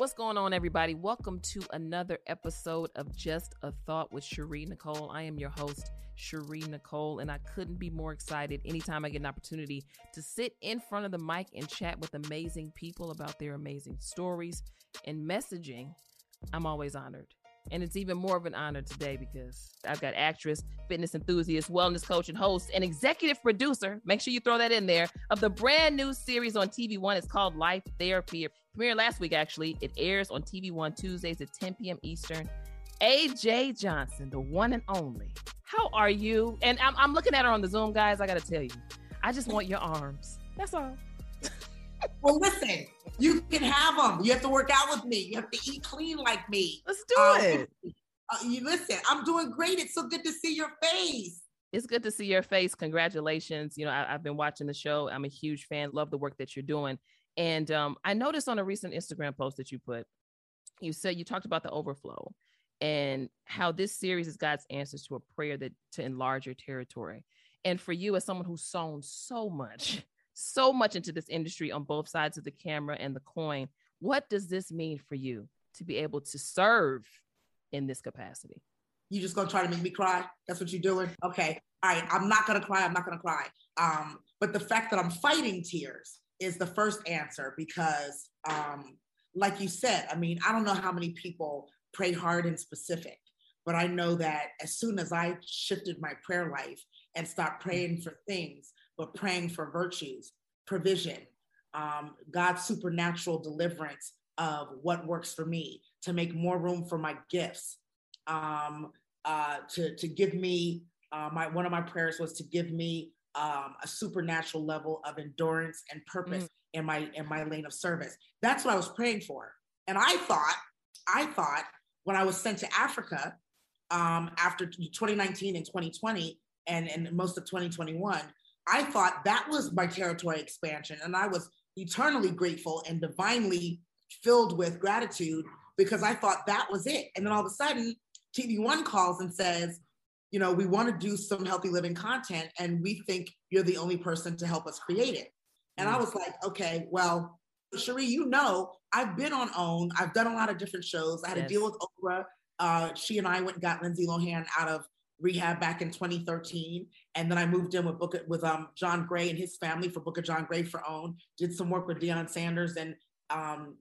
What's going on, everybody? Welcome to another episode of Just a Thought with Shari Nycole. I am your host, Shari Nycole, and I couldn't be more excited anytime I get an opportunity to sit in front of the mic and chat with amazing people about their amazing stories and messaging. I'm always honored. And it's even more of an honor today because I've got actress, fitness enthusiast, wellness coach, and host, and executive producer. Make sure you throw that in there of the brand new series on TV One. It's called Life Therapy. It premiered last week, actually. It airs on TV One Tuesdays at 10 p.m. Eastern. AJ Johnson, the one and only. How are you? And I'm, I'm looking at her on the Zoom, guys. I got to tell you, I just want your arms. That's all. Well, listen, you can have them. You have to work out with me. You have to eat clean like me. Let's do Um, it. Uh, you listen. I'm doing great. It's so good to see your face. It's good to see your face. Congratulations. You know, I, I've been watching the show. I'm a huge fan. Love the work that you're doing. And um, I noticed on a recent Instagram post that you put, you said you talked about the overflow and how this series is God's answers to a prayer that to enlarge your territory. And for you, as someone who's sown so much, so much into this industry on both sides of the camera and the coin, what does this mean for you to be able to serve in this capacity? You just gonna try to make me cry? That's what you're doing? Okay. All right. I'm not gonna cry. I'm not gonna cry. Um, but the fact that I'm fighting tears is the first answer because, um, like you said, I mean, I don't know how many people pray hard and specific, but I know that as soon as I shifted my prayer life and stopped praying for things, but praying for virtues, provision, um, God's supernatural deliverance of what works for me, to make more room for my gifts, um, uh, to to give me uh, my one of my prayers was to give me um, a supernatural level of endurance and purpose in my in my lane of service. That's what I was praying for, and I thought I thought when I was sent to Africa um, after 2019 and 2020 and and most of 2021, I thought that was my territory expansion, and I was eternally grateful and divinely filled with gratitude because I thought that was it. And then all of a sudden, TV One calls and says, you know, we want to do some healthy living content, and we think you're the only person to help us create it. And I was like, okay, well, Shari, you know, I've been on OWN. I've done a lot of different shows. I had Yes. a deal with Oprah. Uh, she and I went and got Lindsay Lohan out of rehab back in 2013, and then I moved in with Book with um, John Gray and his family for Book of John Gray for OWN. Did some work with Deion Sanders and um,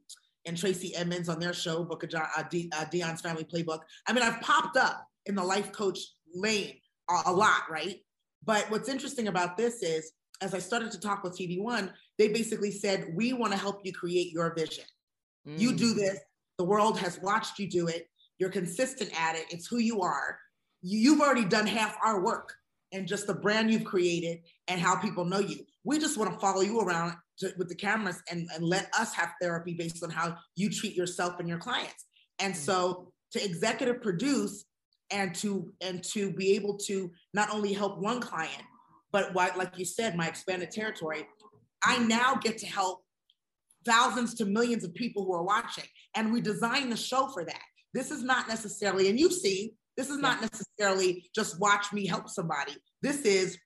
and Tracy Edmonds on their show, Book of John uh, De- uh, Deion's Family Playbook. I mean, I've popped up in the life coach lane a, a lot, right? But what's interesting about this is, as I started to talk with TV One, they basically said, "We want to help you create your vision. You Mm. do this. The world has watched you do it. You're consistent at it. It's who you are. You- You've already done half our work and just the brand you've created and how people know you. We just want to follow you around to, with the cameras and, and let us have therapy based on how you treat yourself and your clients. And mm. so to executive produce and to and to be able to not only help one client, but why, like you said, my expanded territory, I now get to help thousands to millions of people who are watching. And we design the show for that. This is not necessarily, and you've seen, this is not necessarily just watch me help somebody. This is,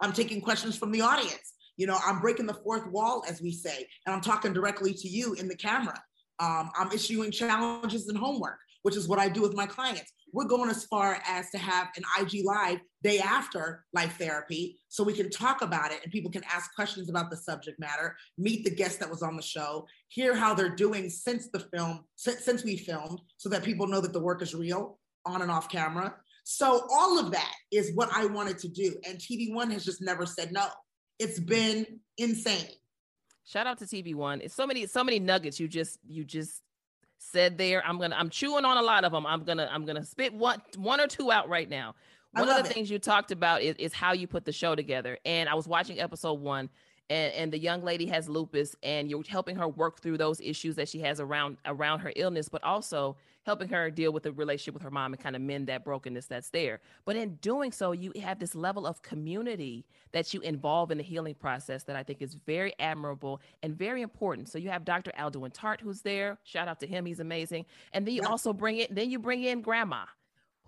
I'm taking questions from the audience. You know, I'm breaking the fourth wall, as we say, and I'm talking directly to you in the camera. Um, I'm issuing challenges and homework, which is what I do with my clients. We're going as far as to have an IG live day after life therapy so we can talk about it and people can ask questions about the subject matter, meet the guest that was on the show, hear how they're doing since the film, since, since we filmed, so that people know that the work is real on and off camera. So all of that is what I wanted to do. And TV One has just never said no. It's been insane. Shout out to TV One. It's so many, so many nuggets you just you just said there. I'm gonna I'm chewing on a lot of them. I'm gonna I'm gonna spit one one or two out right now. One of the it. things you talked about is, is how you put the show together. And I was watching episode one and, and the young lady has lupus and you're helping her work through those issues that she has around around her illness but also helping her deal with the relationship with her mom and kind of mend that brokenness that's there. But in doing so you have this level of community that you involve in the healing process that i think is very admirable and very important. So you have dr Alduan Tartt who's there. Shout out to him he's amazing. And then you Yeah. also bring it then you bring in grandma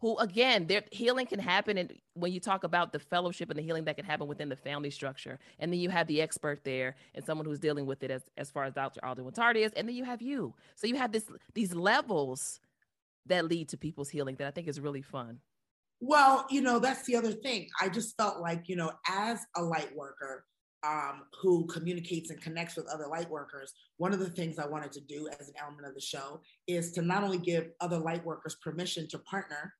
who again their healing can happen and when you talk about the fellowship and the healing that can happen within the family structure. And then you have the expert there and someone who's dealing with it as, as far as dr Alduan Tartt is. And then you have you. So you have this these levels that lead to people's healing that i think is really fun. Well, you know, that's the other thing. I just felt like, you know, as a light worker um, who communicates and connects with other light workers, one of the things I wanted to do as an element of the show is to not only give other light workers permission to partner,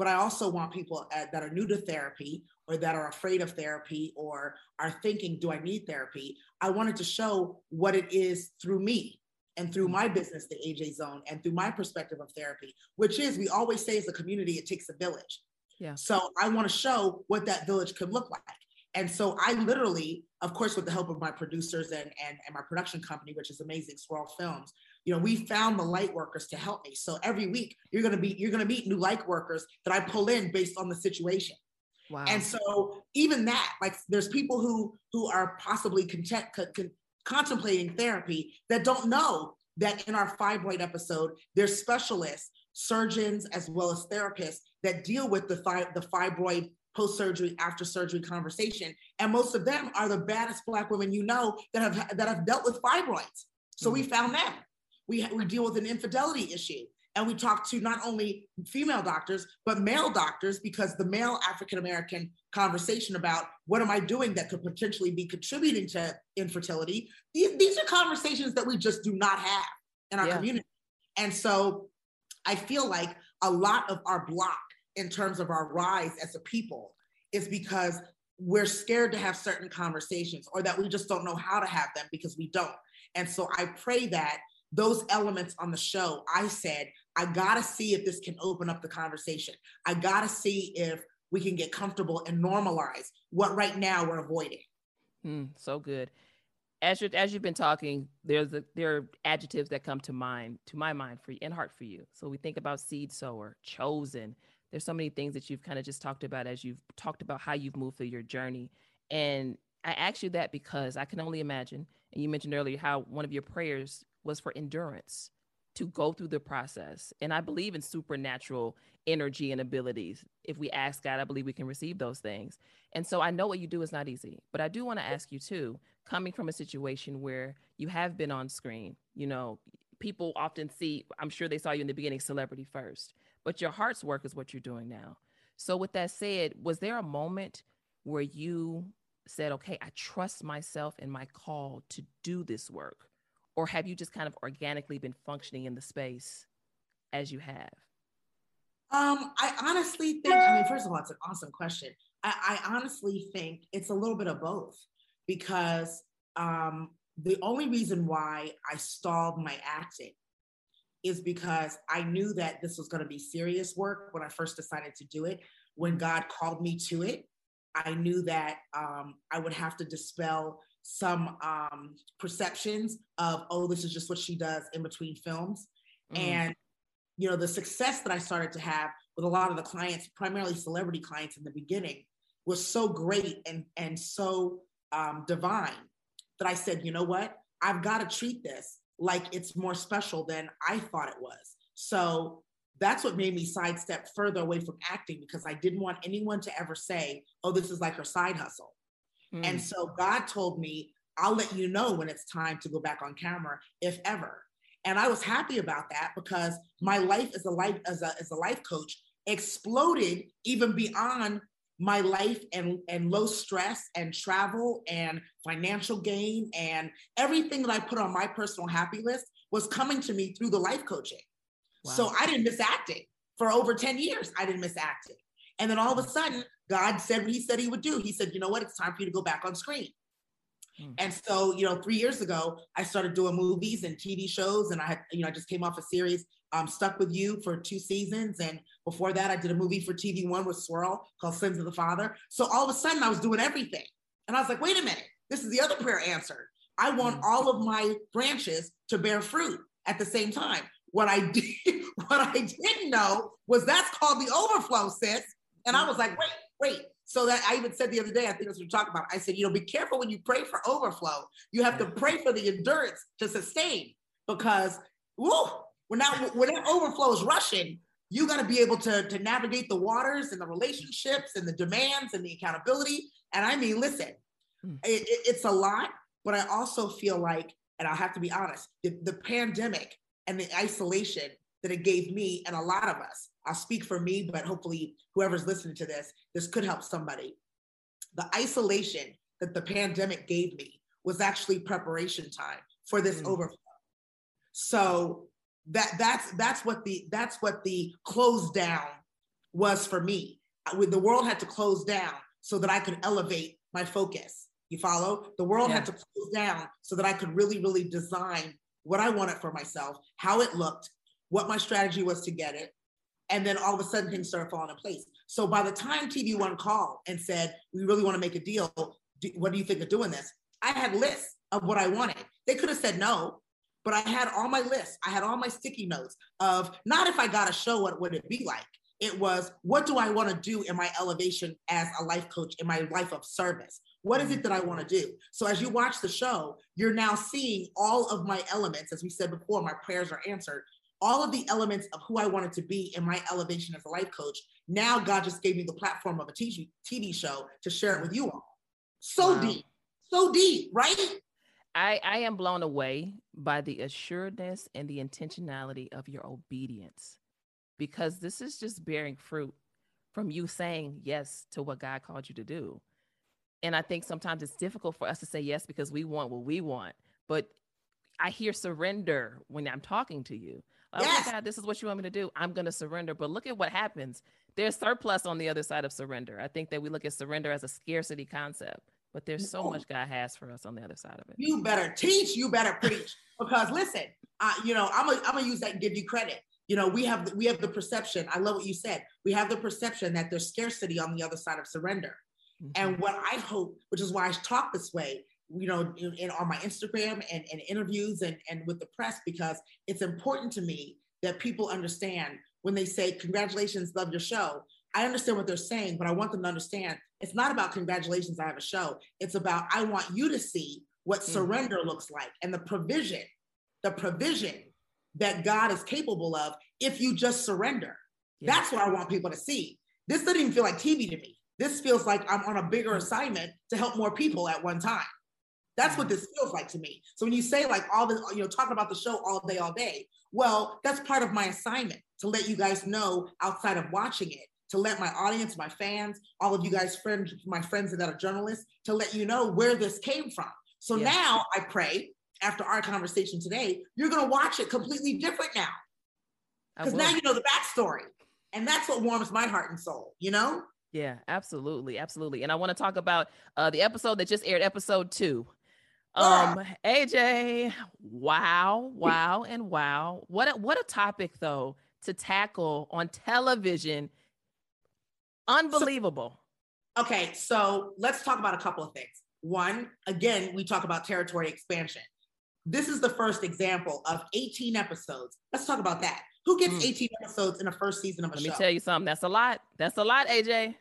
but I also want people uh, that are new to therapy or that are afraid of therapy or are thinking, do I need therapy? I wanted to show what it is through me and through my business, the AJ Zone, and through my perspective of therapy, which is we always say as a community, it takes a village. Yeah. So I want to show what that village could look like. And so I literally, of course, with the help of my producers and, and, and my production company, which is amazing, Swirl Films, you know, we found the light workers to help me. So every week you're gonna be you're gonna meet new light workers that I pull in based on the situation. wow And so even that, like there's people who who are possibly content, con, con- contemplating therapy that don't know that in our fibroid episode, there's specialists, surgeons, as well as therapists that deal with the, fi- the fibroid post-surgery, after surgery conversation. And most of them are the baddest black women you know that have that have dealt with fibroids. So we mm. found them. We, we deal with an infidelity issue. And we talk to not only female doctors, but male doctors, because the male African American conversation about what am I doing that could potentially be contributing to infertility, these, these are conversations that we just do not have in our Yeah. community. And so I feel like a lot of our block in terms of our rise as a people is because we're scared to have certain conversations or that we just don't know how to have them because we don't. And so I pray that those elements on the show, I said, I gotta see if this can open up the conversation. I gotta see if we can get comfortable and normalize what right now we're avoiding. Hmm, so good. As you as you've been talking, there's a, there are adjectives that come to mind to my mind for you and heart for you. So we think about seed sower, chosen. There's so many things that you've kind of just talked about as you've talked about how you've moved through your journey. And I asked you that because I can only imagine, and you mentioned earlier how one of your prayers was for endurance to go through the process. And I believe in supernatural energy and abilities. If we ask God, I believe we can receive those things. And so I know what you do is not easy, but I do want to ask you too, coming from a situation where you have been on screen, you know, people often see, I'm sure they saw you in the beginning, celebrity first, but your heart's work is what you're doing now. So, with that said, was there a moment where you said, okay, I trust myself and my call to do this work? Or have you just kind of organically been functioning in the space as you have? Um, I honestly think, I mean, first of all, it's an awesome question. I, I honestly think it's a little bit of both because um, the only reason why I stalled my acting is because I knew that this was going to be serious work when I first decided to do it. When God called me to it, I knew that um, I would have to dispel some um, perceptions of, oh, this is just what she does in between films. Mm. And, you know, the success that I started to have with a lot of the clients, primarily celebrity clients in the beginning, was so great and, and so um, divine that I said, you know what? I've got to treat this like it's more special than I thought it was. So that's what made me sidestep further away from acting because I didn't want anyone to ever say, oh, this is like her side hustle. Mm. And so God told me, I'll let you know when it's time to go back on camera, if ever. And I was happy about that because my life as a life as a, as a life coach exploded even beyond my life and, and low stress and travel and financial gain and everything that I put on my personal happy list was coming to me through the life coaching. So I didn't miss acting for over 10 years. I didn't miss acting. And then all of a sudden, God said what he said he would do. He said, you know what? It's time for you to go back on screen. Mm. And so, you know, three years ago, I started doing movies and TV shows, and I had, you know, I just came off a series, um, Stuck with You for two seasons, and before that, I did a movie for TV One with Swirl called Sins of the Father. So all of a sudden, I was doing everything, and I was like, wait a minute, this is the other prayer answered. I want mm. all of my branches to bear fruit at the same time. What I did, what I didn't know was that's called the overflow, sis. And I was like, wait, wait. So that I even said the other day, I think that's what you're talking about. I said, you know, be careful when you pray for overflow. You have to pray for the endurance to sustain because woo, when that when that overflow is rushing, you got to be able to, to navigate the waters and the relationships and the demands and the accountability. And I mean, listen, mm. it, it, it's a lot, but I also feel like, and I'll have to be honest, the, the pandemic and the isolation that it gave me and a lot of us. I'll speak for me, but hopefully whoever's listening to this, this could help somebody. The isolation that the pandemic gave me was actually preparation time for this mm. overflow. So that that's that's what the that's what the close down was for me. When the world had to close down so that I could elevate my focus. You follow? The world yeah. had to close down so that I could really, really design what I wanted for myself, how it looked, what my strategy was to get it. And then all of a sudden things started falling in place. So by the time TV One called and said, we really want to make a deal, what do you think of doing this? I had lists of what I wanted. They could have said no, but I had all my lists. I had all my sticky notes of not if I got a show, what would it be like? It was, what do I want to do in my elevation as a life coach in my life of service? What is it that I want to do? So as you watch the show, you're now seeing all of my elements. As we said before, my prayers are answered. All of the elements of who I wanted to be in my elevation as a life coach. Now God just gave me the platform of a TV, TV show to share it with you all. So wow. deep, so deep, right? I, I am blown away by the assuredness and the intentionality of your obedience because this is just bearing fruit from you saying yes to what God called you to do. And I think sometimes it's difficult for us to say yes because we want what we want. But I hear surrender when I'm talking to you. Oh yes. my God, this is what you want me to do. I'm going to surrender. But look at what happens. There's surplus on the other side of surrender. I think that we look at surrender as a scarcity concept, but there's so much God has for us on the other side of it. You better teach, you better preach. because listen, uh, you know, I'm gonna I'm gonna use that and give you credit. You know, we have the, we have the perception. I love what you said. We have the perception that there's scarcity on the other side of surrender. Mm-hmm. And what I hope, which is why I talk this way, you know, in, in, on my Instagram and, and interviews and, and with the press, because it's important to me that people understand when they say, Congratulations, love your show. I understand what they're saying, but I want them to understand it's not about congratulations, I have a show. It's about I want you to see what mm-hmm. surrender looks like and the provision, the provision that God is capable of if you just surrender. Yeah. That's what I want people to see. This doesn't even feel like TV to me. This feels like I'm on a bigger assignment to help more people at one time. That's what this feels like to me. So when you say like all the, you know, talking about the show all day, all day, well, that's part of my assignment to let you guys know outside of watching it, to let my audience, my fans, all of you guys, friends, my friends that are journalists, to let you know where this came from. So yes. now I pray after our conversation today, you're going to watch it completely different now. Because now you know the backstory. And that's what warms my heart and soul, you know? Yeah, absolutely, absolutely. And I want to talk about uh, the episode that just aired, episode two. Um, AJ, wow, wow, and wow. What a, what a topic though to tackle on television. Unbelievable. So, okay, so let's talk about a couple of things. One, again, we talk about territory expansion. This is the first example of 18 episodes. Let's talk about that. Who gets mm. 18 episodes in the first season of a Let show? Let me tell you something. That's a lot. That's a lot, AJ.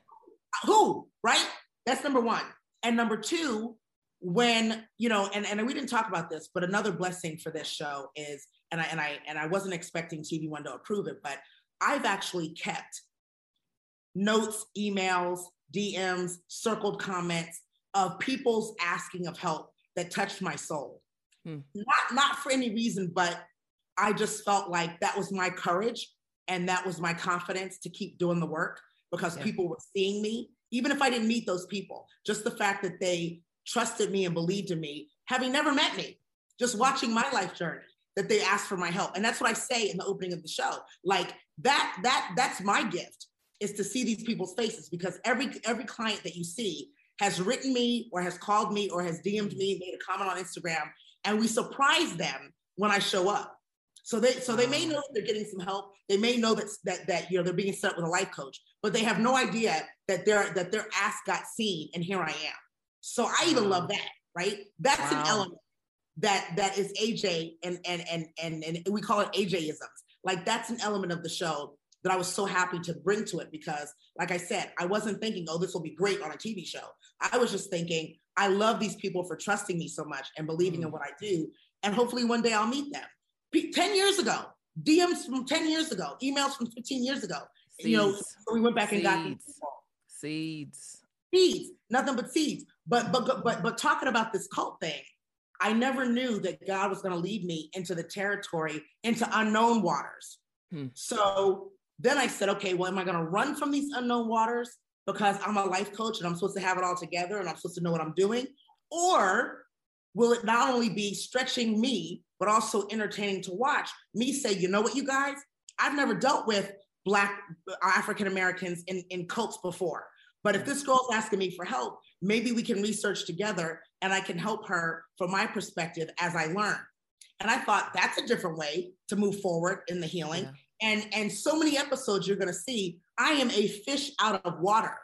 Who, right? That's number one. And number two, when, you know, and, and we didn't talk about this, but another blessing for this show is, and I and I and I wasn't expecting TV One to approve it, but I've actually kept notes, emails, DMs, circled comments of people's asking of help that touched my soul. Hmm. Not not for any reason, but I just felt like that was my courage and that was my confidence to keep doing the work because yeah. people were seeing me, even if I didn't meet those people. Just the fact that they trusted me and believed in me, having never met me, just watching my life journey, that they asked for my help. And that's what I say in the opening of the show. Like that, that, that's my gift is to see these people's faces because every every client that you see has written me or has called me or has DM'd me, made a comment on Instagram, and we surprise them when I show up. So they so they may know they're getting some help. They may know that that that you know they're being set up with a life coach, but they have no idea that their that their ask got seen, and here I am. So I even love that, right? That's wow. an element that that is AJ and and and and and we call it AJisms. Like that's an element of the show that I was so happy to bring to it because, like I said, I wasn't thinking, oh, this will be great on a TV show. I was just thinking, I love these people for trusting me so much and believing mm. in what I do. And hopefully one day I'll meet them. 10 years ago, DMs from 10 years ago, emails from 15 years ago. Seeds. You know, so we went back and got seeds. Seeds, nothing but seeds. But but but but talking about this cult thing, I never knew that God was going to lead me into the territory, into unknown waters. Hmm. So then I said, okay, well, am I going to run from these unknown waters because I'm a life coach and I'm supposed to have it all together and I'm supposed to know what I'm doing? Or will it not only be stretching me, but also entertaining to watch me say, you know what, you guys, I've never dealt with Black uh, African Americans in, in cults before. But if this girl's asking me for help, maybe we can research together and I can help her from my perspective as I learn. And I thought that's a different way to move forward in the healing. Yeah. And, and so many episodes you're going to see, I am a fish out of water.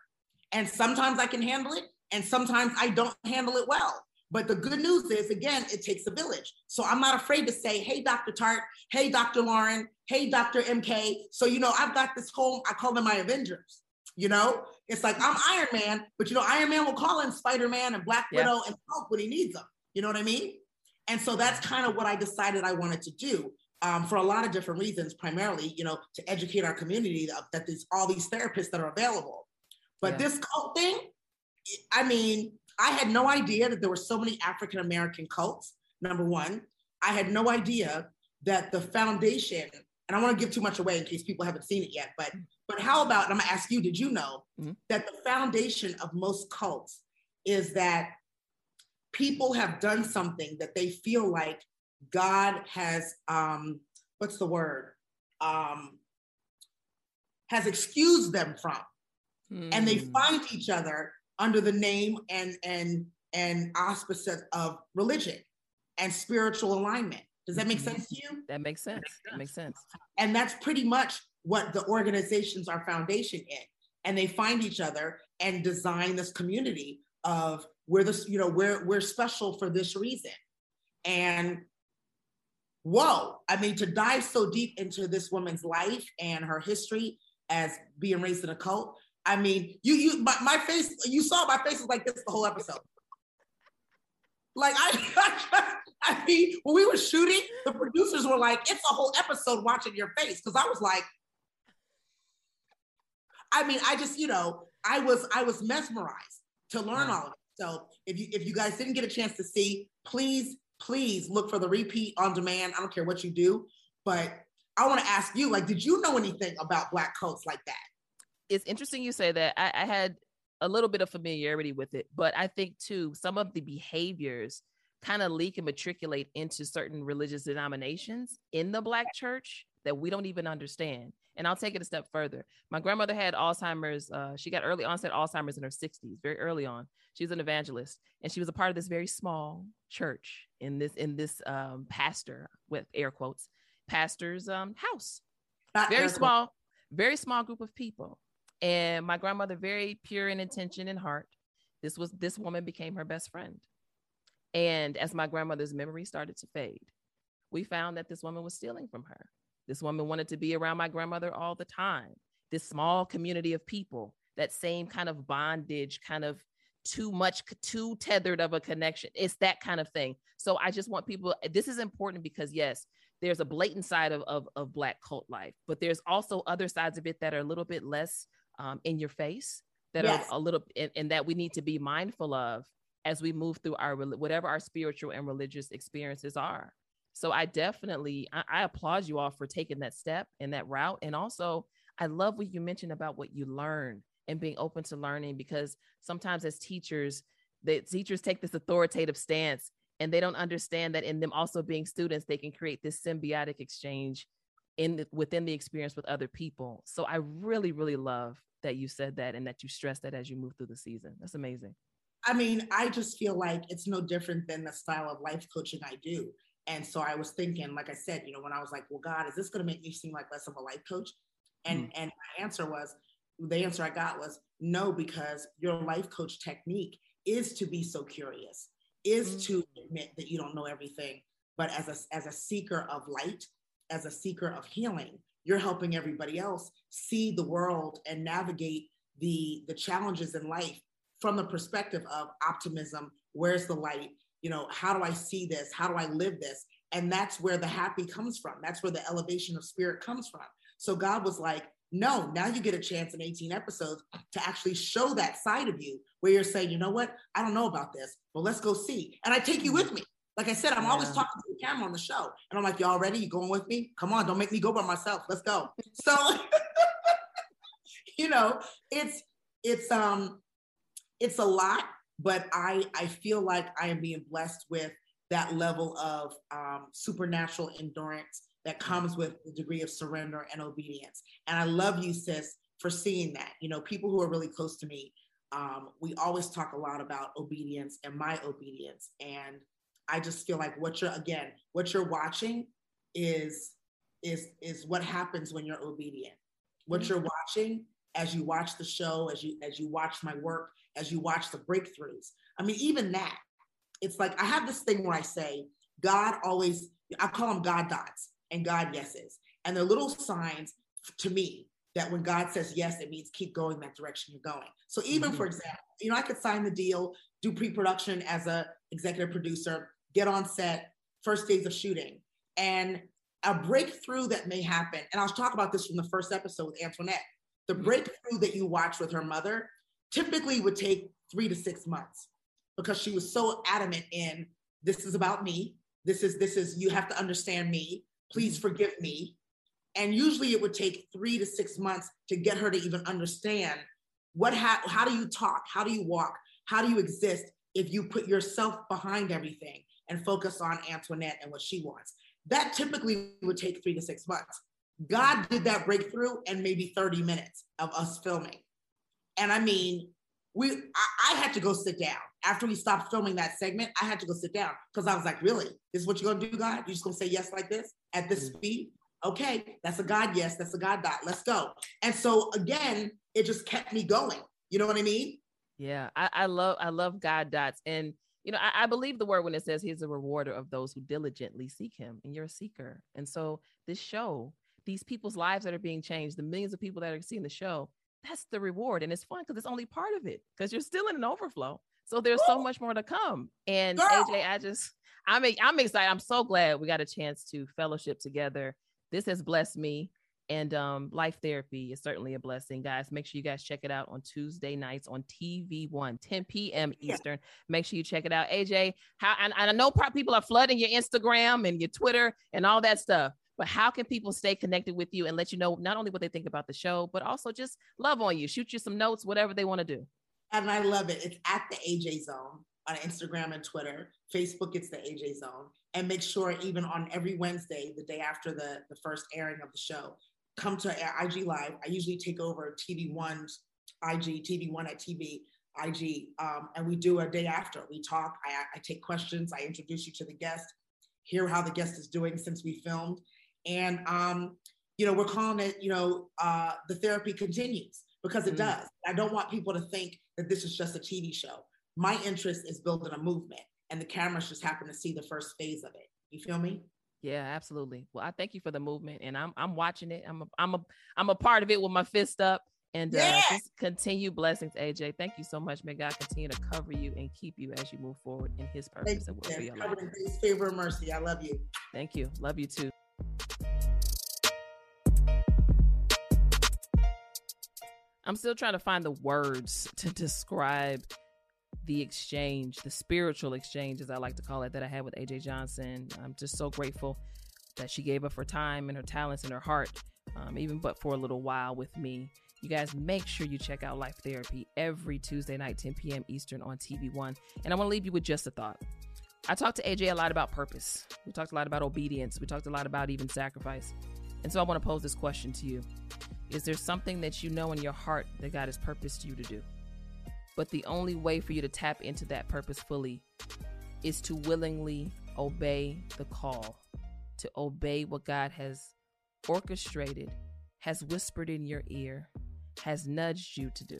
And sometimes I can handle it, and sometimes I don't handle it well. But the good news is, again, it takes a village. So I'm not afraid to say, hey, Dr. Tartt, hey, Dr. Lauren, hey, Dr. MK. So, you know, I've got this whole, I call them my Avengers. You know, it's like I'm Iron Man, but you know, Iron Man will call in Spider Man and Black Widow and Hulk when he needs them. You know what I mean? And so that's kind of what I decided I wanted to do um, for a lot of different reasons. Primarily, you know, to educate our community that there's all these therapists that are available. But yeah. this cult thing, I mean, I had no idea that there were so many African American cults. Number one, I had no idea that the foundation, and I want to give too much away in case people haven't seen it yet, but but how about, I'm gonna ask you, did you know mm-hmm. that the foundation of most cults is that people have done something that they feel like God has, um, what's the word? Um, has excused them from. Mm. And they hmm. find each other under the name and and and auspices of religion and spiritual alignment. Does that make mm-hmm. sense to you? That makes sense. That makes sense. And that's pretty much what the organizations are foundation in. And they find each other and design this community of we're this you know we're we're special for this reason. And whoa i mean to dive so deep into this woman's life and her history as being raised in a cult i mean you you my, my face you saw my face was like this the whole episode. Like I, I mean, when we were shooting, the producers were like, "It's a whole episode watching your face," because I was like, I mean, I just, you know, I was I was mesmerized to learn all of it. So if you if you guys didn't get a chance to see, please, please look for the repeat on demand. I don't care what you do, but I want to ask you, like, did you know anything about black cults like that? It's interesting you say that. I, I had a little bit of familiarity with it, but I think too some of the behaviors kind of leak and matriculate into certain religious denominations in the black church that we don't even understand. And I'll take it a step further. My grandmother had Alzheimer's. Uh, she got early onset Alzheimer's in her 60s, very early on. She was an evangelist, and she was a part of this very small church in this in this um, pastor with air quotes pastor's um, house. Not very small, very small group of people. And my grandmother, very pure in intention and heart, this was this woman became her best friend. And as my grandmother's memory started to fade, we found that this woman was stealing from her. This woman wanted to be around my grandmother all the time. This small community of people, that same kind of bondage, kind of too much, too tethered of a connection. It's that kind of thing. So I just want people, this is important because, yes, there's a blatant side of, of, of Black cult life, but there's also other sides of it that are a little bit less um, in your face, that yes. are a little, and, and that we need to be mindful of as we move through our whatever our spiritual and religious experiences are. So I definitely I, I applaud you all for taking that step and that route. And also I love what you mentioned about what you learn and being open to learning because sometimes as teachers, the teachers take this authoritative stance and they don't understand that in them also being students, they can create this symbiotic exchange in the, within the experience with other people. So I really, really love that you said that and that you stressed that as you move through the season. That's amazing. I mean, I just feel like it's no different than the style of life coaching I do. And so I was thinking, like I said, you know, when I was like, well, God, is this going to make me seem like less of a life coach? And mm. and my answer was, the answer I got was no, because your life coach technique is to be so curious, is mm. to admit that you don't know everything, but as a as a seeker of light, as a seeker of healing, you're helping everybody else see the world and navigate the the challenges in life from the perspective of optimism where's the light you know how do i see this? How do i live this? And that's where the happy comes from. That's where the elevation of spirit comes from. So god was like no now you get a chance in 18 episodes to actually show that side of you where you're saying you know what? I don't know about this but let's go see. And i take you with me. Like i said i'm yeah. always talking to the camera on the show. And i'm like y'all ready? You going with me? Come on don't make me go by myself. Let's go. So you know it's it's um it's a lot, but I I feel like I am being blessed with that level of um, supernatural endurance that comes with the degree of surrender and obedience. And I love you, sis, for seeing that. You know, people who are really close to me, um, we always talk a lot about obedience and my obedience. And I just feel like what you're again, what you're watching is is is what happens when you're obedient. What mm-hmm. you're watching as you watch the show, as you as you watch my work, as you watch the breakthroughs. I mean, even that, it's like I have this thing where I say, God always, I call them God dots and God yeses. And they're little signs to me that when God says yes, it means keep going that direction you're going. So even mm-hmm. for example, you know, I could sign the deal, do pre-production as a executive producer, get on set, first days of shooting, and a breakthrough that may happen. And I'll talk about this from the first episode with Antoinette. The mm-hmm. breakthrough that you watch with her mother typically would take three to six months because she was so adamant in this is about me. This is, this is, you have to understand me. Please forgive me. And usually it would take three to six months to get her to even understand what, how, how do you talk? How do you walk? How do you exist if you put yourself behind everything and focus on Antoinette and what she wants? That typically would take three to six months. God did that breakthrough in maybe 30 minutes of us filming. And I mean, we I, I, had to go sit down after we stopped filming that segment. I had to go sit down because I was like, really, this is what you're gonna do, God? You're just gonna say yes like this at this mm-hmm. speed? Okay, that's a God yes, that's a God dot. Let's go. And so again, it just kept me going. You know what I mean? Yeah, I, I love I love God dots. And you know, I, I believe the word when it says he's a rewarder of those who diligently seek him, and you're a seeker. And so this show, these people's lives that are being changed, the millions of people that are seeing the show, that's the reward. And it's fun because it's only part of it because you're still in an overflow. So there's so much more to come. And Girl. AJ, I just, I'm, I'm excited. I'm so glad we got a chance to fellowship together. This has blessed me. And um, life therapy is certainly a blessing, guys. Make sure you guys check it out on Tuesday nights on TV1, 10 p.m. Eastern. Yeah. Make sure you check it out. AJ, how and, and I know people are flooding your Instagram and your Twitter and all that stuff but how can people stay connected with you and let you know not only what they think about the show, but also just love on you, shoot you some notes, whatever they want to do? And I love it. It's at the AJ Zone on Instagram and Twitter. Facebook, it's the AJ Zone. And make sure, even on every Wednesday, the day after the, the first airing of the show, come to IG Live. I usually take over TV1's IG, TV1 at TV, IG, um, and we do a day after. We talk, I, I take questions, I introduce you to the guest, hear how the guest is doing since we filmed, and, um, you know, we're calling it, you know, uh, the therapy continues because it mm. does. I don't want people to think that this is just a TV show. My interest is building a movement, and the cameras just happen to see the first phase of it. You feel me? Yeah, absolutely. Well, I thank you for the movement, and I'm I'm watching it. I'm a I'm a I'm a part of it with my fist up. And uh, just continue blessings, AJ. Thank you so much. May God continue to cover you and keep you as you move forward in His purpose and will for your life. His favor and mercy. I love you. Thank you. Love you too. I'm still trying to find the words to describe the exchange, the spiritual exchange, as I like to call it, that I had with AJ Johnson. I'm just so grateful that she gave up her time and her talents and her heart, um, even but for a little while with me. You guys make sure you check out Life Therapy every Tuesday night, 10 p.m. Eastern on TV One. And I want to leave you with just a thought. I talked to AJ a lot about purpose. We talked a lot about obedience. We talked a lot about even sacrifice. And so I want to pose this question to you is there something that you know in your heart that God has purposed you to do? But the only way for you to tap into that purpose fully is to willingly obey the call, to obey what God has orchestrated, has whispered in your ear, has nudged you to do.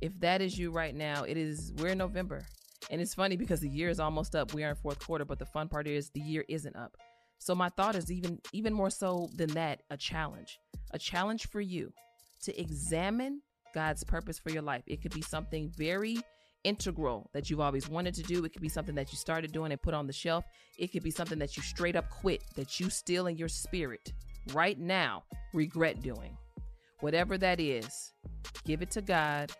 If that is you right now, it is, we're in November. And it's funny because the year is almost up. We are in fourth quarter, but the fun part is the year isn't up. So my thought is even even more so than that, a challenge. A challenge for you to examine God's purpose for your life. It could be something very integral that you've always wanted to do. It could be something that you started doing and put on the shelf. It could be something that you straight up quit, that you still in your spirit right now regret doing. Whatever that is, give it to God,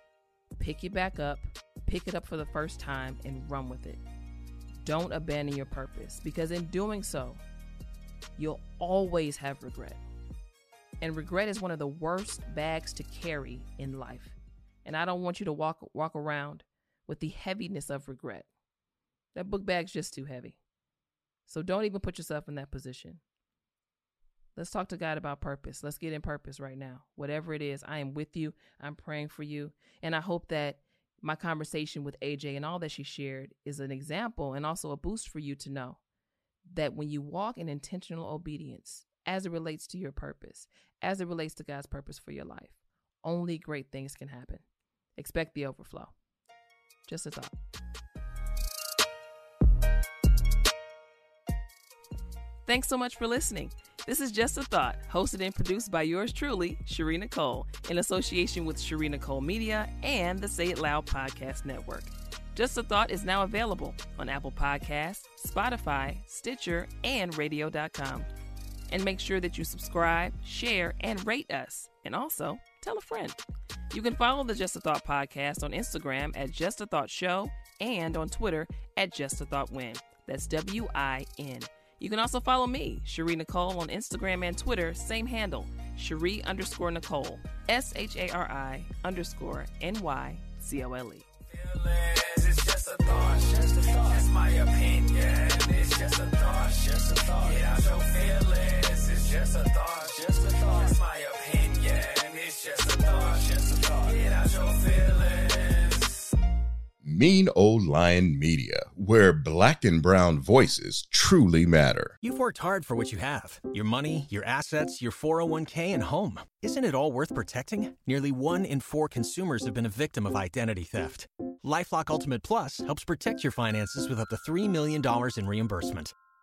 pick it back up, pick it up for the first time, and run with it. Don't abandon your purpose because in doing so, you'll always have regret. And regret is one of the worst bags to carry in life. And I don't want you to walk walk around with the heaviness of regret. That book bag's just too heavy. So don't even put yourself in that position. Let's talk to God about purpose. Let's get in purpose right now. Whatever it is, I am with you. I'm praying for you. And I hope that my conversation with AJ and all that she shared is an example and also a boost for you to know that when you walk in intentional obedience as it relates to your purpose, as it relates to God's purpose for your life, only great things can happen. Expect the overflow. Just a thought. Thanks so much for listening. This is Just a Thought, hosted and produced by yours truly, Shari Nycole, in association with Shari Nycole Media and the Say It Loud Podcast Network. Just a Thought is now available on Apple Podcasts, Spotify, Stitcher, and radio.com. And make sure that you subscribe, share, and rate us. And also, tell a friend. You can follow the Just a Thought podcast on Instagram at Just a Thought Show and on Twitter at Just a Thought Win. That's W I N. You can also follow me, Shari Nycole, on Instagram and Twitter, same handle, Shari underscore Nycole, S H A R I underscore N Y C O L E. Feelings, it's just a thought, just a thought. It's my opinion. It's just a thought, just a thought. Get out your feelings. It's just a thought, just a thought. It's my opinion. It's just a thought, just a thought. Get out your feelings. Mean Old Lion Media, where black and brown voices truly matter. You've worked hard for what you have your money, your assets, your 401k, and home. Isn't it all worth protecting? Nearly one in four consumers have been a victim of identity theft. Lifelock Ultimate Plus helps protect your finances with up to $3 million in reimbursement.